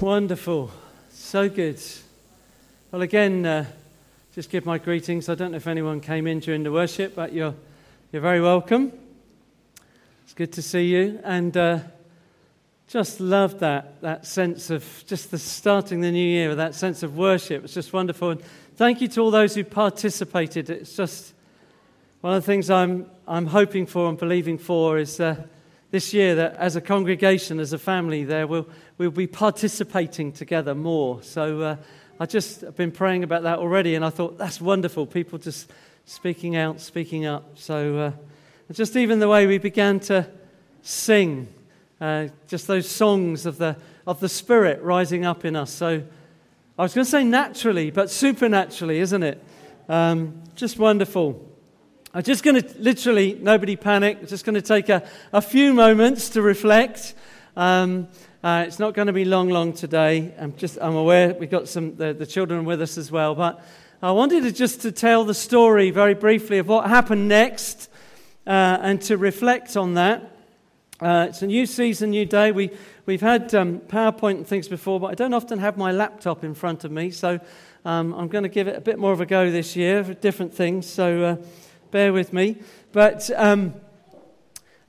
Wonderful. So good. Well, again, uh, just give my greetings. I don't know if anyone came in during the worship, but you're, you're very welcome. It's good to see you. And uh, just love that, that sense of just the starting the new year with that sense of worship. It's just wonderful. And thank you to all those who participated. It's just one of the things I'm, I'm hoping for and believing for is uh, this year that as a congregation, as a family, there we'll, we'll be participating together more. So uh, I just been praying about that already, and I thought that's wonderful. People just speaking out, speaking up. So uh, just even the way we began to sing, uh, just those songs of the of the Spirit rising up in us. So I was going to say naturally, but supernaturally, isn't it? Um, just wonderful. I'm just going to literally, nobody panic, just going to take a, a few moments to reflect. Um, uh, it's not going to be long, long today. I'm just, I'm aware we've got some, the, the children with us as well. But I wanted to just to tell the story very briefly of what happened next uh, and to reflect on that. Uh, it's a new season, new day. We, we've had um, PowerPoint and things before, but I don't often have my laptop in front of me. So um, I'm going to give it a bit more of a go this year for different things. So uh, bear with me. But um,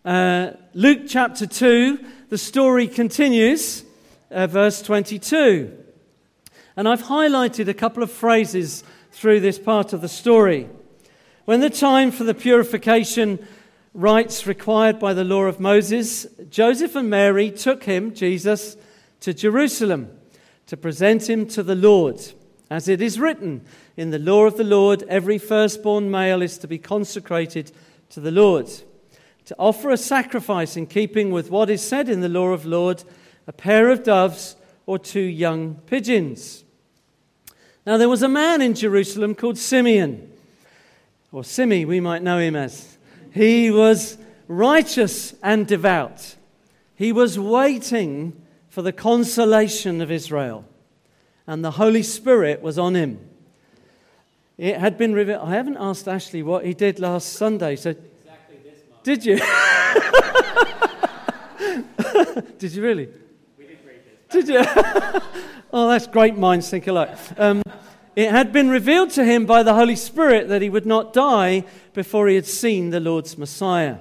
uh, Luke chapter 2 the story continues, uh, verse 22. And I've highlighted a couple of phrases through this part of the story. When the time for the purification rites required by the law of Moses, Joseph and Mary took him, Jesus, to Jerusalem to present him to the Lord. As it is written in the law of the Lord, every firstborn male is to be consecrated to the Lord to offer a sacrifice in keeping with what is said in the law of Lord, a pair of doves or two young pigeons. Now there was a man in Jerusalem called Simeon, or Simi, we might know him as. He was righteous and devout. He was waiting for the consolation of Israel, and the Holy Spirit was on him. It had been revealed. I haven't asked Ashley what he did last Sunday, so did you? did you really? We did read it. Did you? oh, that's great minds think alike. Um, it had been revealed to him by the Holy Spirit that he would not die before he had seen the Lord's Messiah.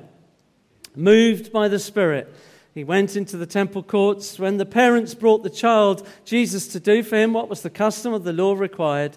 Moved by the Spirit, he went into the temple courts. When the parents brought the child Jesus to do for him what was the custom of the law required,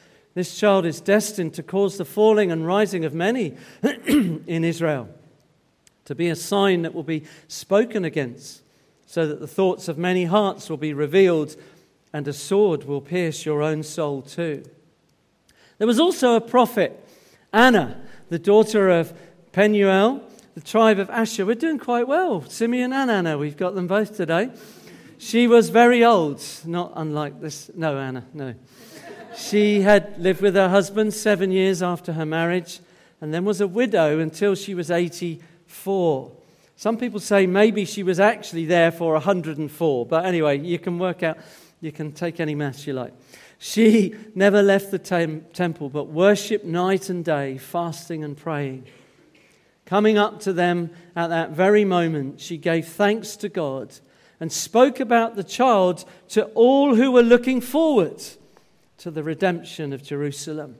This child is destined to cause the falling and rising of many in Israel to be a sign that will be spoken against, so that the thoughts of many hearts will be revealed, and a sword will pierce your own soul too. There was also a prophet, Anna, the daughter of Penuel, the tribe of Asher. We're doing quite well. Simeon and Anna, we've got them both today. She was very old, not unlike this. No, Anna, no. She had lived with her husband seven years after her marriage and then was a widow until she was 84. Some people say maybe she was actually there for 104, but anyway, you can work out, you can take any maths you like. She never left the tem- temple, but worshipped night and day, fasting and praying. Coming up to them at that very moment, she gave thanks to God and spoke about the child to all who were looking forward to the redemption of Jerusalem.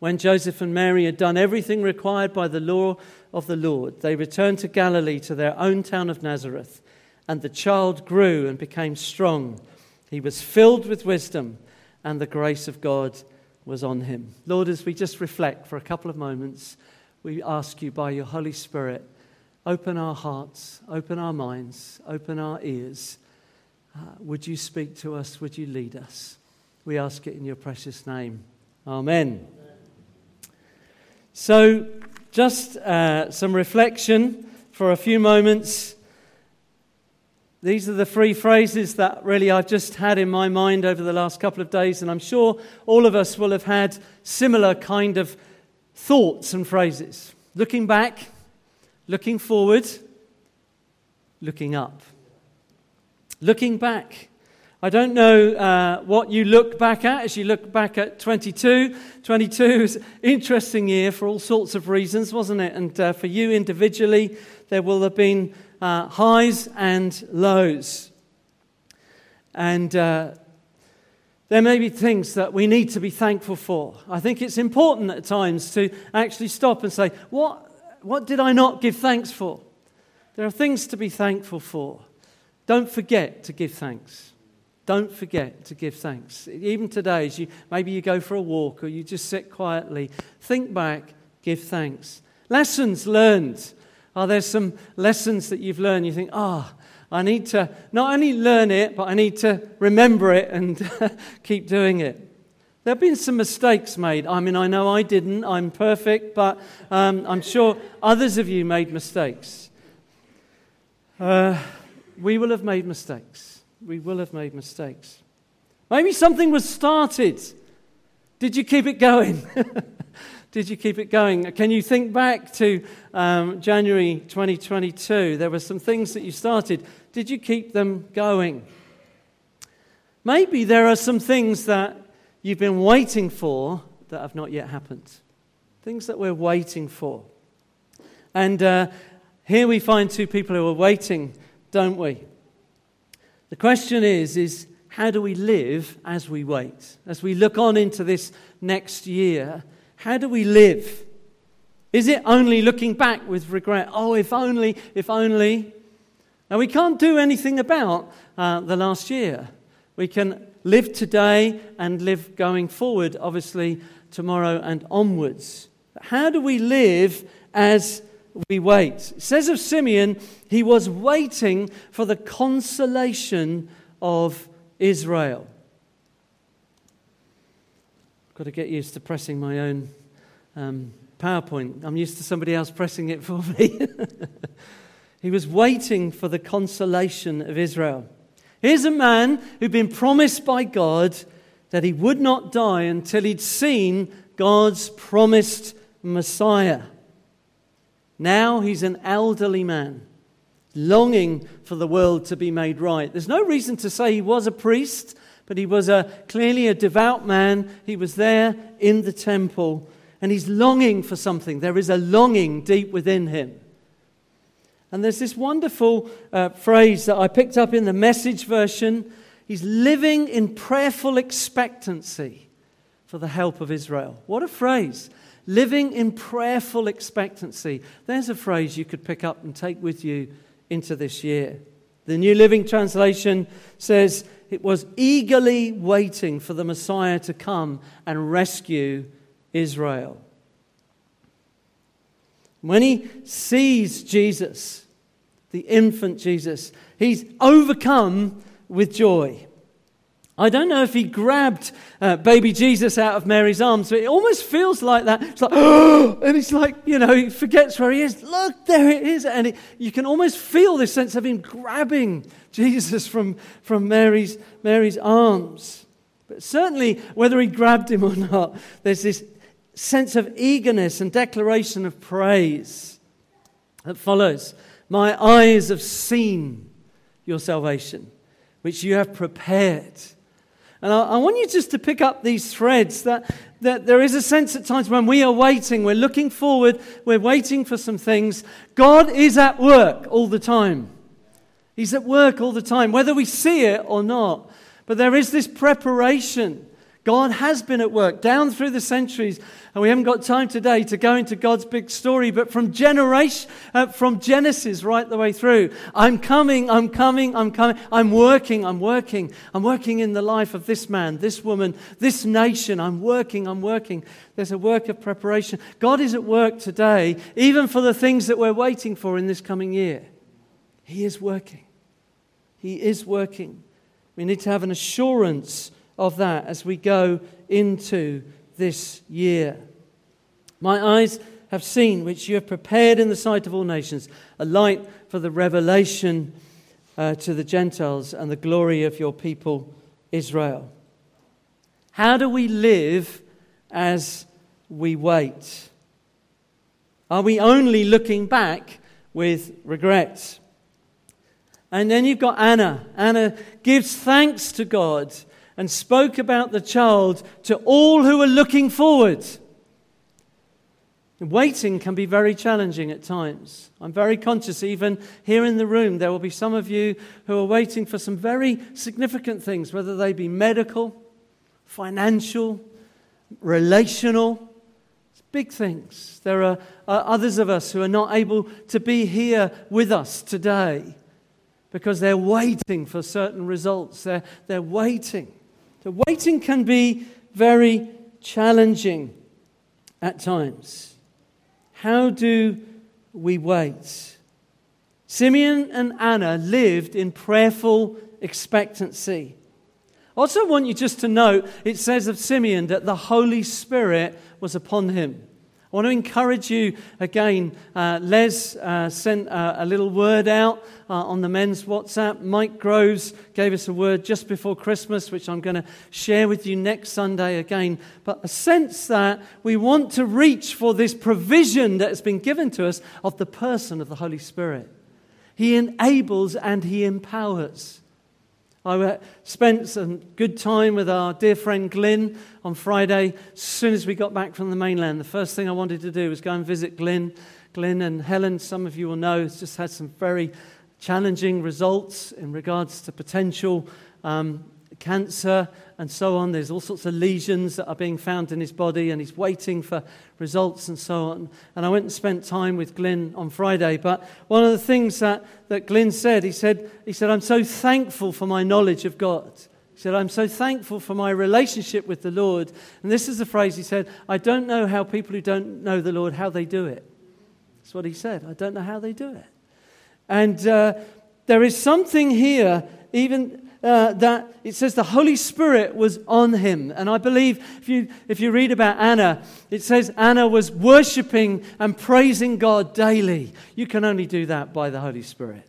When Joseph and Mary had done everything required by the law of the Lord, they returned to Galilee to their own town of Nazareth. And the child grew and became strong. He was filled with wisdom, and the grace of God was on him. Lord, as we just reflect for a couple of moments, we ask you by your Holy Spirit, open our hearts, open our minds, open our ears. Uh, would you speak to us? Would you lead us? We ask it in your precious name. Amen. So, just uh, some reflection for a few moments. These are the three phrases that really I've just had in my mind over the last couple of days, and I'm sure all of us will have had similar kind of thoughts and phrases. Looking back, looking forward, looking up. Looking back. I don't know uh, what you look back at as you look back at 22. 22 is an interesting year for all sorts of reasons, wasn't it? And uh, for you individually, there will have been uh, highs and lows. And uh, there may be things that we need to be thankful for. I think it's important at times to actually stop and say, What, what did I not give thanks for? There are things to be thankful for. Don't forget to give thanks. Don't forget to give thanks. Even today, as you, maybe you go for a walk or you just sit quietly, think back, give thanks. Lessons learned. Are there some lessons that you've learned? You think, ah, oh, I need to not only learn it, but I need to remember it and keep doing it. There have been some mistakes made. I mean, I know I didn't, I'm perfect, but um, I'm sure others of you made mistakes. Uh, we will have made mistakes. We will have made mistakes. Maybe something was started. Did you keep it going? Did you keep it going? Can you think back to um, January 2022? There were some things that you started. Did you keep them going? Maybe there are some things that you've been waiting for that have not yet happened. Things that we're waiting for. And uh, here we find two people who are waiting, don't we? The question is, is how do we live as we wait? As we look on into this next year, how do we live? Is it only looking back with regret? Oh, if only, if only. Now, we can't do anything about uh, the last year. We can live today and live going forward, obviously, tomorrow and onwards. But how do we live as we wait? It says of Simeon, he was waiting for the consolation of Israel. I've Got to get used to pressing my own um, PowerPoint. I'm used to somebody else pressing it for me. he was waiting for the consolation of Israel. Here's a man who'd been promised by God that he would not die until he'd seen God's promised Messiah. Now he's an elderly man, longing for the world to be made right. There's no reason to say he was a priest but he was a, clearly a devout man. He was there in the temple, and he's longing for something. There is a longing deep within him. And there's this wonderful uh, phrase that I picked up in the message version. He's living in prayerful expectancy for the help of Israel. What a phrase! Living in prayerful expectancy. There's a phrase you could pick up and take with you into this year. The New Living Translation says, it was eagerly waiting for the Messiah to come and rescue Israel. When he sees Jesus, the infant Jesus, he's overcome with joy. I don't know if he grabbed uh, baby Jesus out of Mary's arms, but it almost feels like that. It's like, oh, and it's like, you know, he forgets where he is. Look, there it is. And it, you can almost feel this sense of him grabbing Jesus from, from Mary's, Mary's arms. But certainly, whether he grabbed him or not, there's this sense of eagerness and declaration of praise that follows. My eyes have seen your salvation, which you have prepared and I, I, want you just to pick up these threads that, that there is a sense at times when we are waiting, we're looking forward, we're waiting for some things. God is at work all the time. He's at work all the time, whether we see it or not. But there is this preparation. God has been at work down through the centuries, and we haven't got time today to go into God's big story, but from generation, uh, from Genesis right the way through, I'm coming, I'm coming, I'm coming, I'm working, I'm working, I'm working in the life of this man, this woman, this nation. I'm working, I'm working. There's a work of preparation. God is at work today, even for the things that we're waiting for in this coming year. He is working. He is working. We need to have an assurance of that as we go into this year. My eyes have seen, which you have prepared in the sight of all nations, a light for the revelation uh, to the Gentiles and the glory of your people Israel. How do we live as we wait? Are we only looking back with regret? And then you've got Anna. Anna gives thanks to God and spoke about the child to all who are looking forward. Waiting can be very challenging at times. I'm very conscious, even here in the room, there will be some of you who are waiting for some very significant things, whether they be medical, financial, relational, It's big things. There are, are others of us who are not able to be here with us today because they're waiting for certain results. They're, they're waiting. So, waiting can be very challenging at times. How do we wait? Simeon and Anna lived in prayerful expectancy. I also want you just to note it says of Simeon that the Holy Spirit was upon him. I want to encourage you again. Uh, Les uh, sent uh, a little word out uh, on the men's WhatsApp. Mike Groves gave us a word just before Christmas, which I'm going to share with you next Sunday again. But a sense that we want to reach for this provision that has been given to us of the person of the Holy Spirit. He enables and He empowers. I spent some good time with our dear friend Glyn on Friday. As soon as we got back from the mainland, the first thing I wanted to do was go and visit Glyn. Glyn and Helen, some of you will know, has just had some very challenging results in regards to potential um, cancer and so on. There's all sorts of lesions that are being found in his body, and he's waiting for results and so on. And I went and spent time with Glyn on Friday. But one of the things that, that Glyn said, he said, he said, I'm so thankful for my knowledge of God. He said, I'm so thankful for my relationship with the Lord. And this is the phrase he said, I don't know how people who don't know the Lord, how they do it. That's what he said. I don't know how they do it. And uh, there is something here, even uh, that it says the Holy Spirit was on him. And I believe if you, if you read about Anna, it says Anna was worshiping and praising God daily. You can only do that by the Holy Spirit.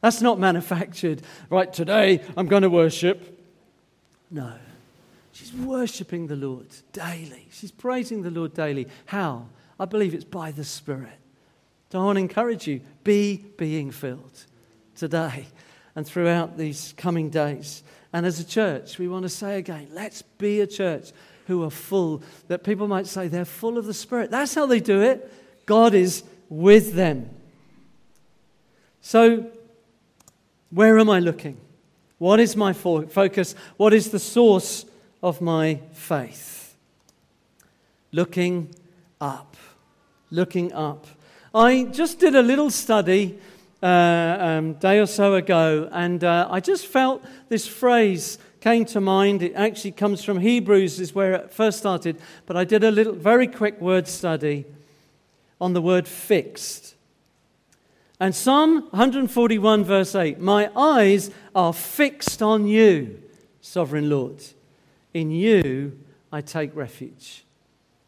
That's not manufactured. Right, today I'm going to worship. No. She's worshiping the Lord daily. She's praising the Lord daily. How? I believe it's by the Spirit. So I want to encourage you be being filled today and throughout these coming days. And as a church, we want to say again, let's be a church who are full, that people might say they're full of the Spirit. That's how they do it. God is with them. So, where am I looking? What is my focus? What is the source of my faith? Looking up. Looking up. I just did a little study uh, um, day or so ago, and uh, I just felt this phrase came to mind. It actually comes from Hebrews, is where it first started, but I did a little, very quick word study on the word fixed. And Psalm 141, verse 8 My eyes are fixed on you, sovereign Lord. In you I take refuge.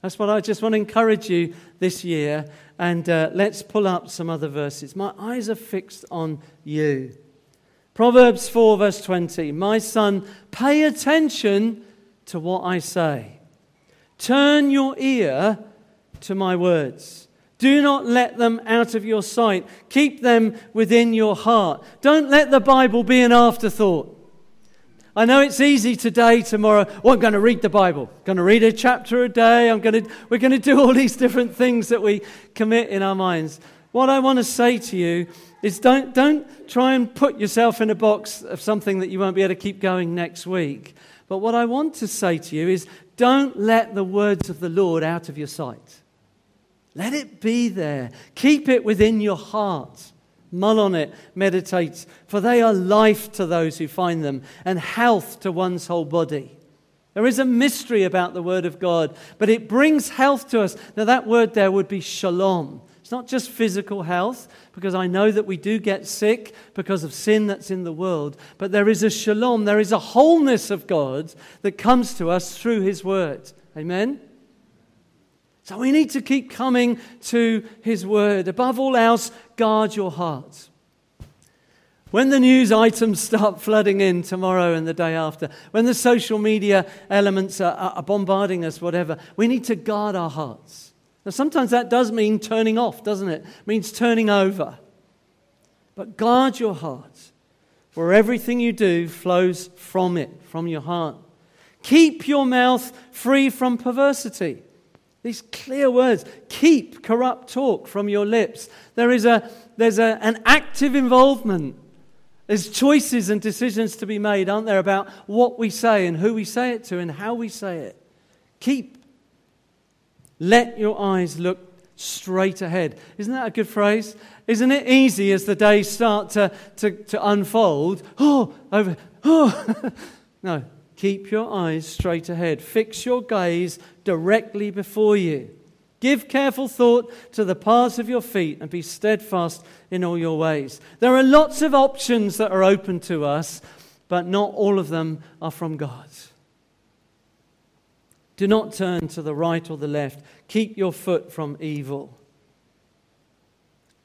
That's what I just want to encourage you this year. And uh, let's pull up some other verses. My eyes are fixed on you. Proverbs 4, verse 20. My son, pay attention to what I say. Turn your ear to my words. Do not let them out of your sight. Keep them within your heart. Don't let the Bible be an afterthought. I know it's easy today, tomorrow. Well, I'm going to read the Bible. I'm going to read a chapter a day. I'm going to, we're going to do all these different things that we commit in our minds. What I want to say to you is don't, don't try and put yourself in a box of something that you won't be able to keep going next week. But what I want to say to you is don't let the words of the Lord out of your sight. Let it be there. Keep it within your heart. Mull on it, meditate, for they are life to those who find them and health to one's whole body. There is a mystery about the Word of God, but it brings health to us. Now, that word there would be shalom. It's not just physical health, because I know that we do get sick because of sin that's in the world, but there is a shalom, there is a wholeness of God that comes to us through His Word. Amen? So we need to keep coming to His Word. Above all else, guard your heart. when the news items start flooding in tomorrow and the day after, when the social media elements are, are bombarding us, whatever, we need to guard our hearts. Now, sometimes that does mean turning off, doesn't it? it means turning over. But guard your heart, for everything you do flows from it, from your heart. Keep your mouth free from perversity. These clear words. Keep corrupt talk from your lips. There is a, there's a, an active involvement. There's choices and decisions to be made, aren't there, about what we say and who we say it to and how we say it. Keep. Let your eyes look straight ahead. Isn't that a good phrase? Isn't it easy as the days start to, to, to unfold? Oh, over. Oh. no, Keep your eyes straight ahead. Fix your gaze directly before you. Give careful thought to the paths of your feet and be steadfast in all your ways. There are lots of options that are open to us, but not all of them are from God. Do not turn to the right or the left. Keep your foot from evil.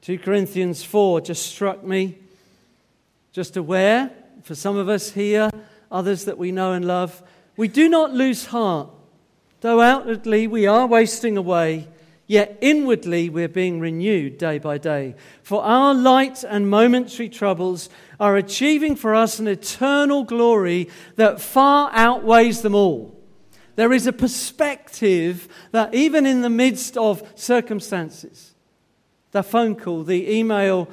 2 Corinthians 4 just struck me. Just aware, for some of us here, others that we know and love. We do not lose heart. Though outwardly we are wasting away, yet inwardly we're being renewed day by day. For our light and momentary troubles are achieving for us an eternal glory that far outweighs them all. There is a perspective that even in the midst of circumstances, the phone call, the email,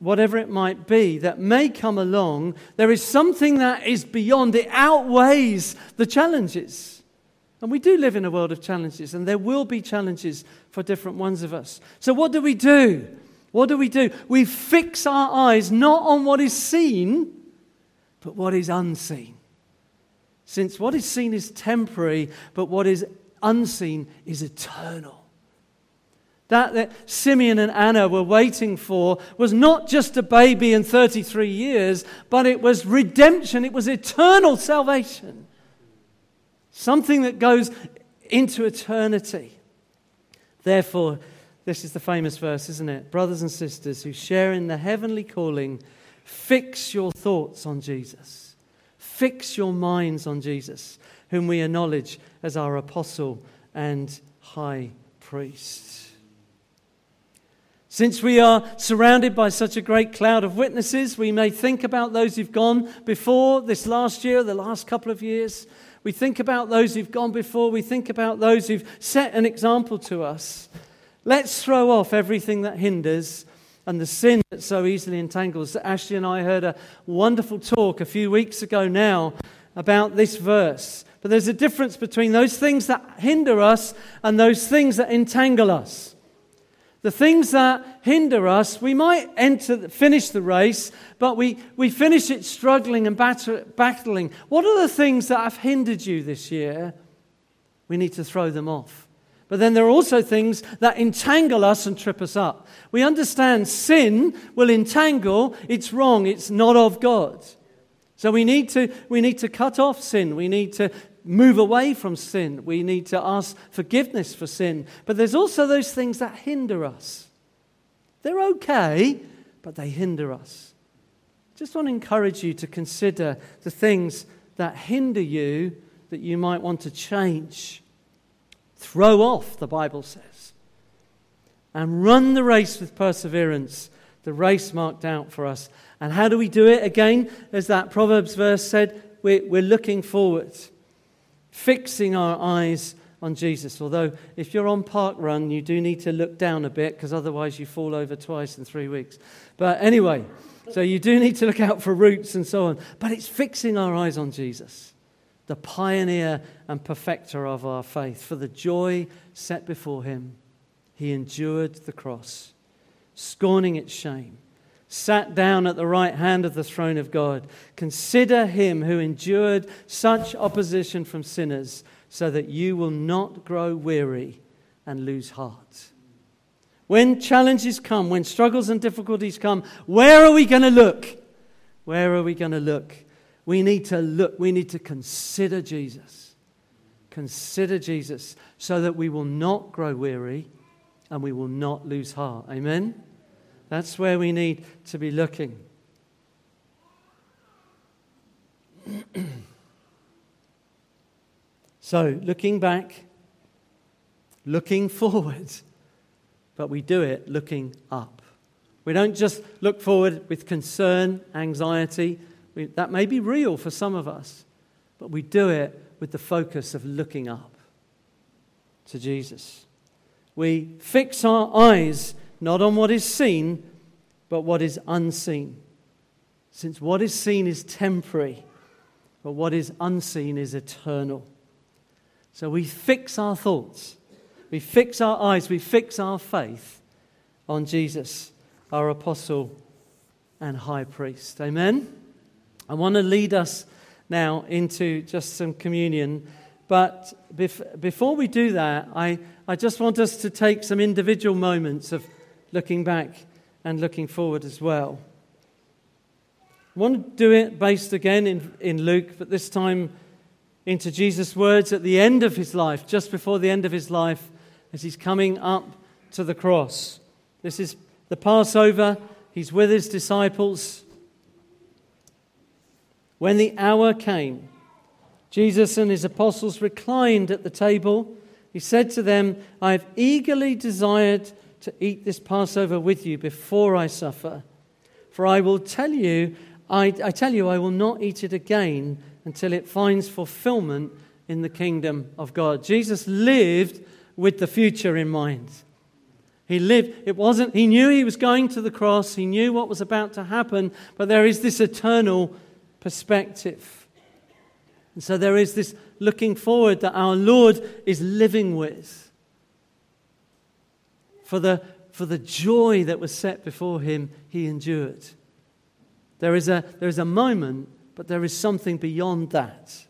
whatever it might be, that may come along, there is something that is beyond, it outweighs the challenges. And we do live in a world of challenges, and there will be challenges for different ones of us. So, what do we do? What do we do? We fix our eyes not on what is seen, but what is unseen. Since what is seen is temporary, but what is unseen is eternal. That, that Simeon and Anna were waiting for was not just a baby in 33 years, but it was redemption, it was eternal salvation. Something that goes into eternity. Therefore, this is the famous verse, isn't it? Brothers and sisters who share in the heavenly calling, fix your thoughts on Jesus. Fix your minds on Jesus, whom we acknowledge as our apostle and high priest. Since we are surrounded by such a great cloud of witnesses, we may think about those who've gone before this last year, the last couple of years. We think about those who've gone before. We think about those who've set an example to us. Let's throw off everything that hinders and the sin that so easily entangles. Ashley and I heard a wonderful talk a few weeks ago now about this verse. But there's a difference between those things that hinder us and those things that entangle us. The things that hinder us, we might enter, finish the race, but we, we finish it struggling and batter, battling. What are the things that have hindered you this year? We need to throw them off. But then there are also things that entangle us and trip us up. We understand sin will entangle, it's wrong, it's not of God. So we need to, we need to cut off sin. We need to move away from sin. We need to ask forgiveness for sin. But there's also those things that hinder us. They're okay, but they hinder us. Just want to encourage you to consider the things that hinder you that you might want to change. Throw off, the Bible says, and run the race with perseverance, the race marked out for us. And how do we do it? Again, as that Proverbs verse said, we're, looking forward fixing our eyes on Jesus. Although, if you're on park run, you do need to look down a bit because otherwise you fall over twice in three weeks. But anyway, so you do need to look out for roots and so on. But it's fixing our eyes on Jesus, the pioneer and perfecter of our faith. For the joy set before him, he endured the cross, scorning its shame sat down at the right hand of the throne of God. Consider him who endured such opposition from sinners, so that you will not grow weary and lose heart. When challenges come, when struggles and difficulties come, where are we going to look? Where are we going to look? We need to look, we need to consider Jesus. Consider Jesus so that we will not grow weary and we will not lose heart. Amen? That's where we need to be looking. so, looking back, looking forward, but we do it looking up. We don't just look forward with concern, anxiety. We, that may be real for some of us, but we do it with the focus of looking up to Jesus. We fix our eyes not on what is seen, but what is unseen. Since what is seen is temporary, but what is unseen is eternal. So we fix our thoughts, we fix our eyes, we fix our faith on Jesus, our apostle and high priest. Amen? I want to lead us now into just some communion. But before we do that, I, I just want us to take some individual moments of looking back and looking forward as well. I want to do it based again in, in Luke, but this time into Jesus' words at the end of his life, just before the end of his life, as he's coming up to the cross. This is the Passover. He's with his disciples. When the hour came, Jesus and his apostles reclined at the table. He said to them, I have eagerly desired to eat this Passover with you before I suffer. For I will tell you, I, I tell you, I will not eat it again until it finds fulfillment in the kingdom of God. Jesus lived with the future in mind. He lived, it wasn't, he knew he was going to the cross, he knew what was about to happen, but there is this eternal perspective. And so there is this looking forward that our Lord is living with. For the, for the joy that was set before him, he endured. There is, a, there is a moment, but there is something beyond that.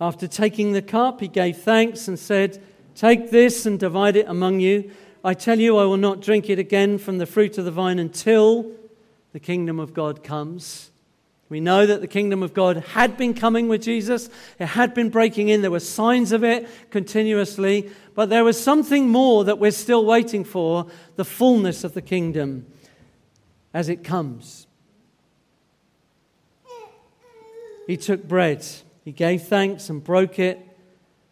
After taking the cup, he gave thanks and said, Take this and divide it among you. I tell you, I will not drink it again from the fruit of the vine until the kingdom of God comes. We know that the kingdom of God had been coming with Jesus, it had been breaking in. There were signs of it continuously, but there was something more that we're still waiting for the fullness of the kingdom as it comes. He took bread, he gave thanks and broke it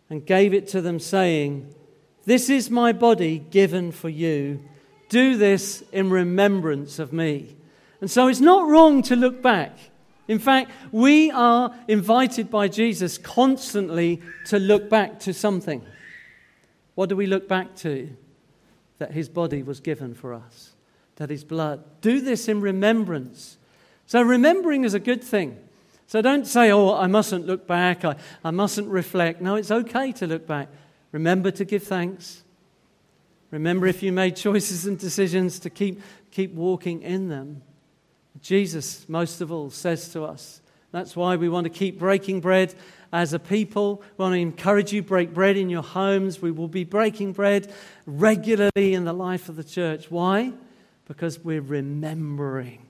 and gave it to them, saying, This is my body given for you. Do this in remembrance of me. And so it's not wrong to look back. In fact, we are invited by Jesus constantly to look back to something. What do we look back to? That his body was given for us, that his blood. Do this in remembrance. So, remembering is a good thing. So, don't say, oh, I mustn't look back, I, I mustn't reflect. No, it's okay to look back. Remember to give thanks. Remember if you made choices and decisions to keep, keep walking in them. Jesus, most of all, says to us. That's why we want to keep breaking bread as a people. We want to encourage you break bread in your homes. We will be breaking bread regularly in the life of the church. Why? Because we're remembering.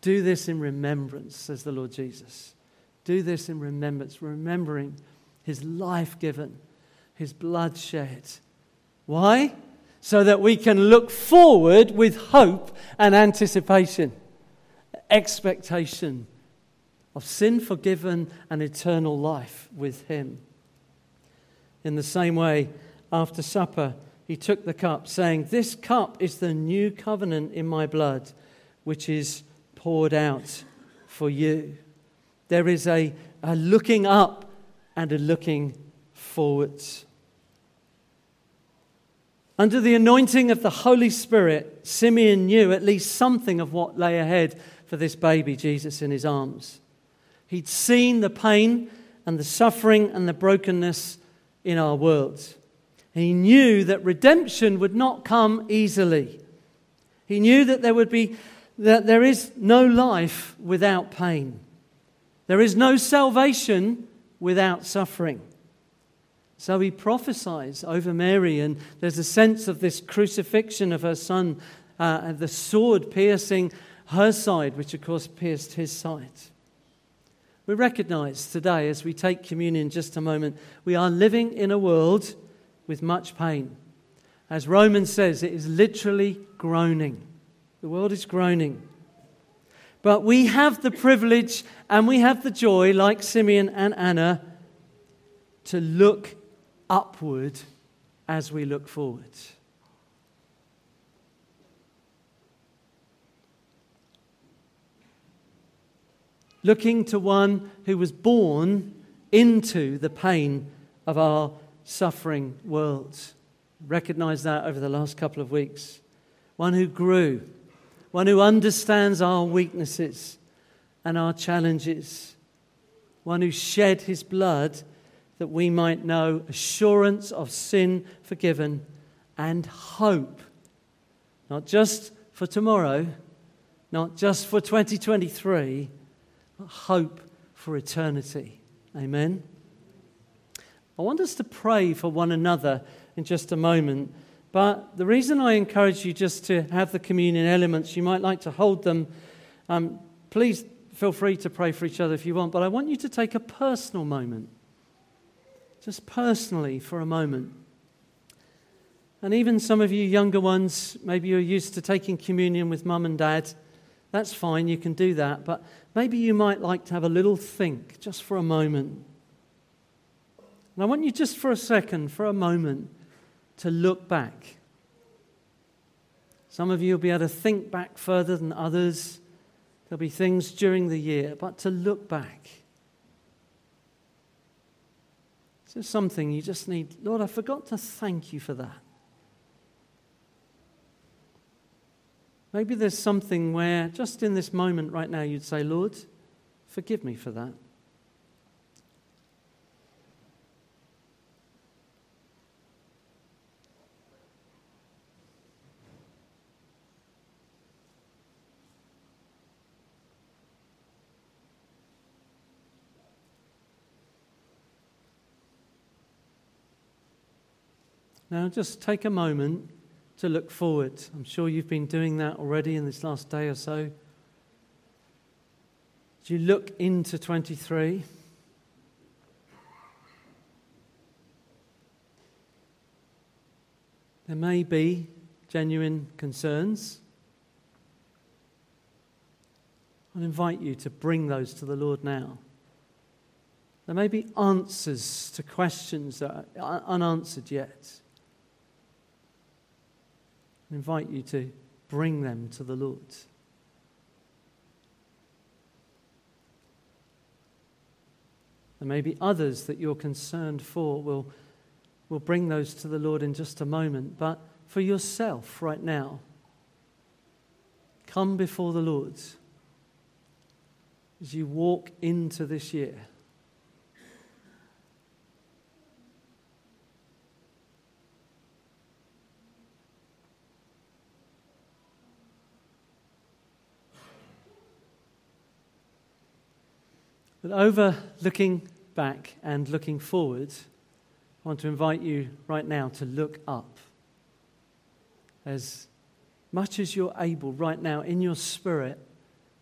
Do this in remembrance, says the Lord Jesus. Do this in remembrance, remembering his life given, his blood shed. Why? So that we can look forward with hope and anticipation expectation of sin forgiven and eternal life with him. In the same way, after supper, he took the cup, saying, This cup is the new covenant in my blood, which is poured out for you. There is a, a looking up and a looking forwards. Under the anointing of the Holy Spirit, Simeon knew at least something of what lay ahead for this baby, Jesus, in his arms. He'd seen the pain and the suffering and the brokenness in our world. He knew that redemption would not come easily. He knew that there would be that there is no life without pain. There is no salvation without suffering. So he prophesies over Mary, and there's a sense of this crucifixion of her son, uh, the sword piercing her side, which of course pierced his side. We recognize today, as we take communion just a moment, we are living in a world with much pain. As Romans says, it is literally groaning. The world is groaning. But we have the privilege and we have the joy, like Simeon and Anna, to look upward as we look forward. Looking to one who was born into the pain of our suffering world. Recognize that over the last couple of weeks. One who grew, one who understands our weaknesses and our challenges, one who shed his blood that we might know assurance of sin forgiven and hope, not just for tomorrow, not just for 2023, but hope for eternity. Amen. I want us to pray for one another in just a moment. But the reason I encourage you just to have the communion elements, you might like to hold them. Um, please feel free to pray for each other if you want, but I want you to take a personal moment. Just personally for a moment. And even some of you younger ones, maybe you're used to taking communion with mum and dad. That's fine, you can do that. But maybe you might like to have a little think just for a moment. And I want you just for a second, for a moment, to look back. Some of you will be able to think back further than others. There'll be things during the year, but to look back. Is there something you just need? Lord, I forgot to thank you for that. Maybe there's something where, just in this moment right now, you'd say, Lord, forgive me for that. Now, just take a moment to look forward. I'm sure you've been doing that already in this last day or so. As you look into 23, there may be genuine concerns. I invite you to bring those to the Lord now. There may be answers to questions that are unanswered yet. Invite you to bring them to the Lord. There may be others that you're concerned for. We'll, we'll bring those to the Lord in just a moment. But for yourself right now, come before the Lord as you walk into this year. But over looking back and looking forward, I want to invite you right now to look up. As much as you're able right now in your spirit,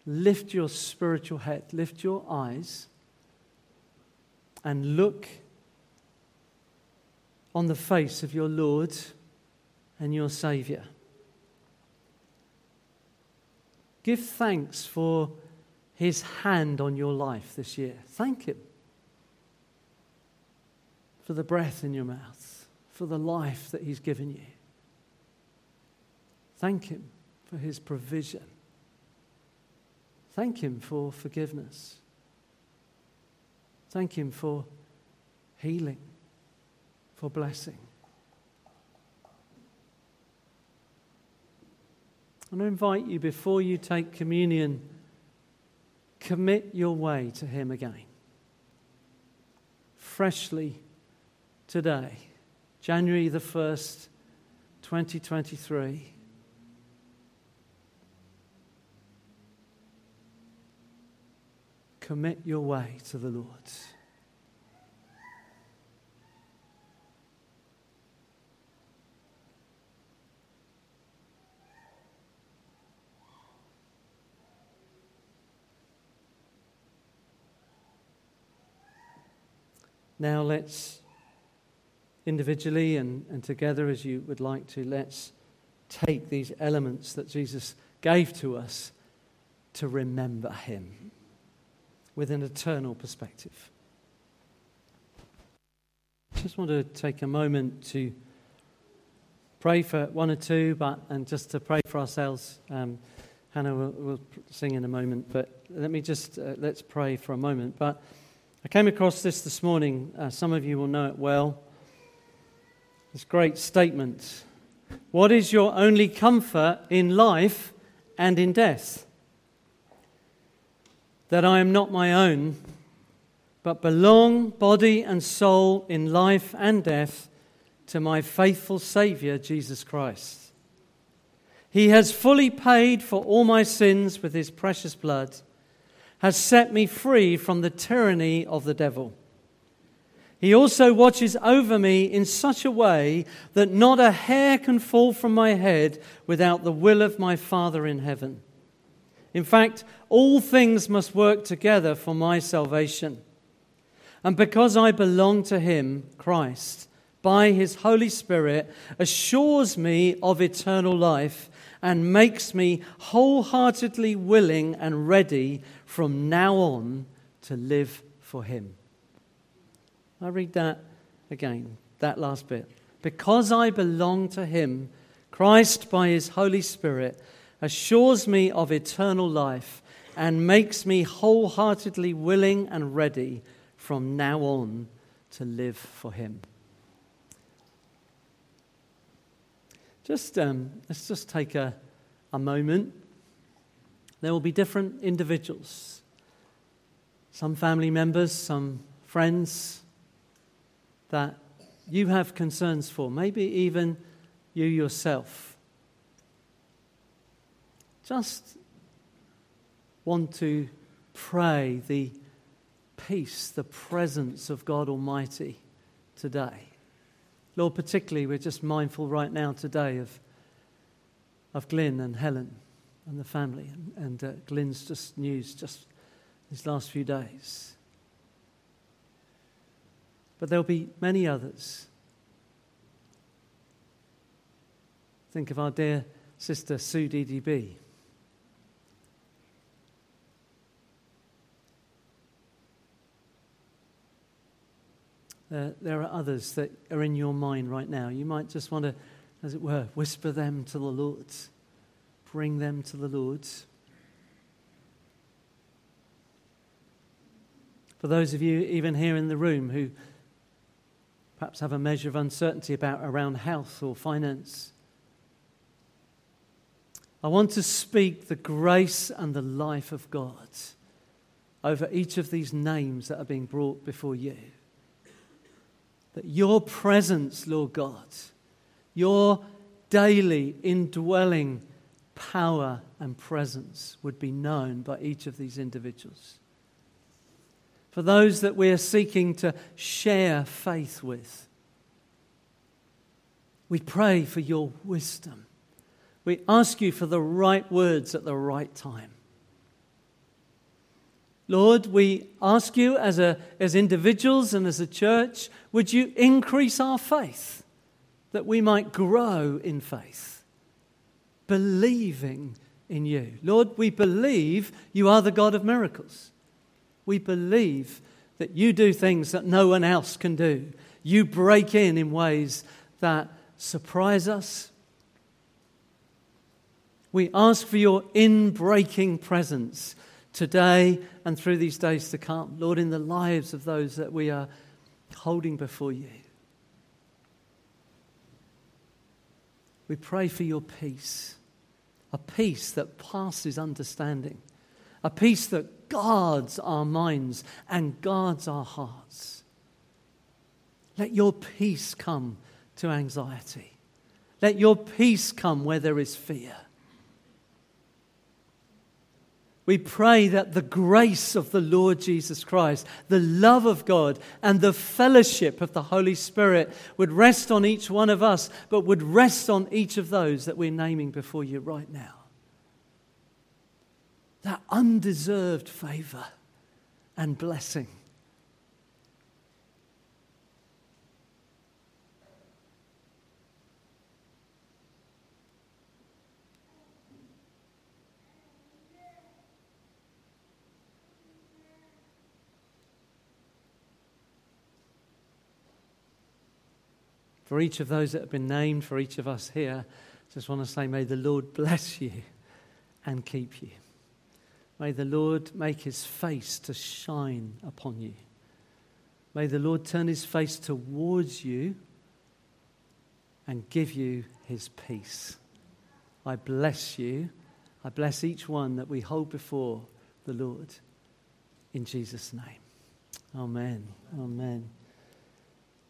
lift your spiritual head, lift your eyes, and look on the face of your Lord and your Saviour. Give thanks for his hand on your life this year. Thank him for the breath in your mouth, for the life that he's given you. Thank him for his provision. Thank him for forgiveness. Thank him for healing, for blessing. And I invite you before you take communion Commit your way to Him again. Freshly today, January the 1st, 2023. Commit your way to the Lord. Now let's individually and, and together as you would like to, let's take these elements that Jesus gave to us to remember him with an eternal perspective. Just want to take a moment to pray for one or two, but and just to pray for ourselves. Um, Hannah will, will, sing in a moment, but let me just uh, let's pray for a moment. But I came across this this morning. Uh, some of you will know it well. This great statement: "What is your only comfort in life and in death?" That I am not my own, but belong, body and soul, in life and death, to my faithful Saviour, Jesus Christ. He has fully paid for all my sins with his precious blood, has set me free from the tyranny of the devil. He also watches over me in such a way that not a hair can fall from my head without the will of my Father in heaven. In fact, all things must work together for my salvation. And because I belong to Him, Christ, by His Holy Spirit, assures me of eternal life and makes me wholeheartedly willing and ready from now on to live for Him. I read that again, that last bit. Because I belong to Him, Christ, by His Holy Spirit, assures me of eternal life and makes me wholeheartedly willing and ready from now on to live for Him. Just, um, let's just take a, a moment. There will be different individuals, some family members, some friends that you have concerns for, maybe even you yourself. Just want to pray the peace, the presence of God Almighty today. Lord, particularly, we're just mindful right now today of, of Glyn and Helen and the family, and, and uh, Glyn's just news just these last few days. But there'll be many others. Think of our dear sister Sue DDB. Uh, there are others that are in your mind right now. You might just want to, as it were, whisper them to the Lord, bring them to the Lord. For those of you even here in the room who perhaps have a measure of uncertainty about around health or finance, I want to speak the grace and the life of God over each of these names that are being brought before you that your presence, Lord God, your daily indwelling power and presence would be known by each of these individuals. For those that we are seeking to share faith with, we pray for your wisdom. We ask you for the right words at the right time. Lord, we ask you as, a, as individuals and as a church, would you increase our faith that we might grow in faith, believing in you? Lord, we believe you are the God of miracles. We believe that you do things that no one else can do. You break in in ways that surprise us. We ask for your in-breaking presence today and through these days to come. Lord, in the lives of those that we are holding before you. We pray for your peace, a peace that passes understanding, a peace that guards our minds and guards our hearts. Let your peace come to anxiety. Let your peace come where there is fear. We pray that the grace of the Lord Jesus Christ, the love of God, and the fellowship of the Holy Spirit would rest on each one of us, but would rest on each of those that we're naming before you right now. That undeserved favor and blessing. For each of those that have been named, for each of us here, just want to say, may the Lord bless you and keep you. May the Lord make his face to shine upon you. May the Lord turn his face towards you and give you his peace. I bless you. I bless each one that we hold before the Lord. In Jesus' name. Amen. Amen.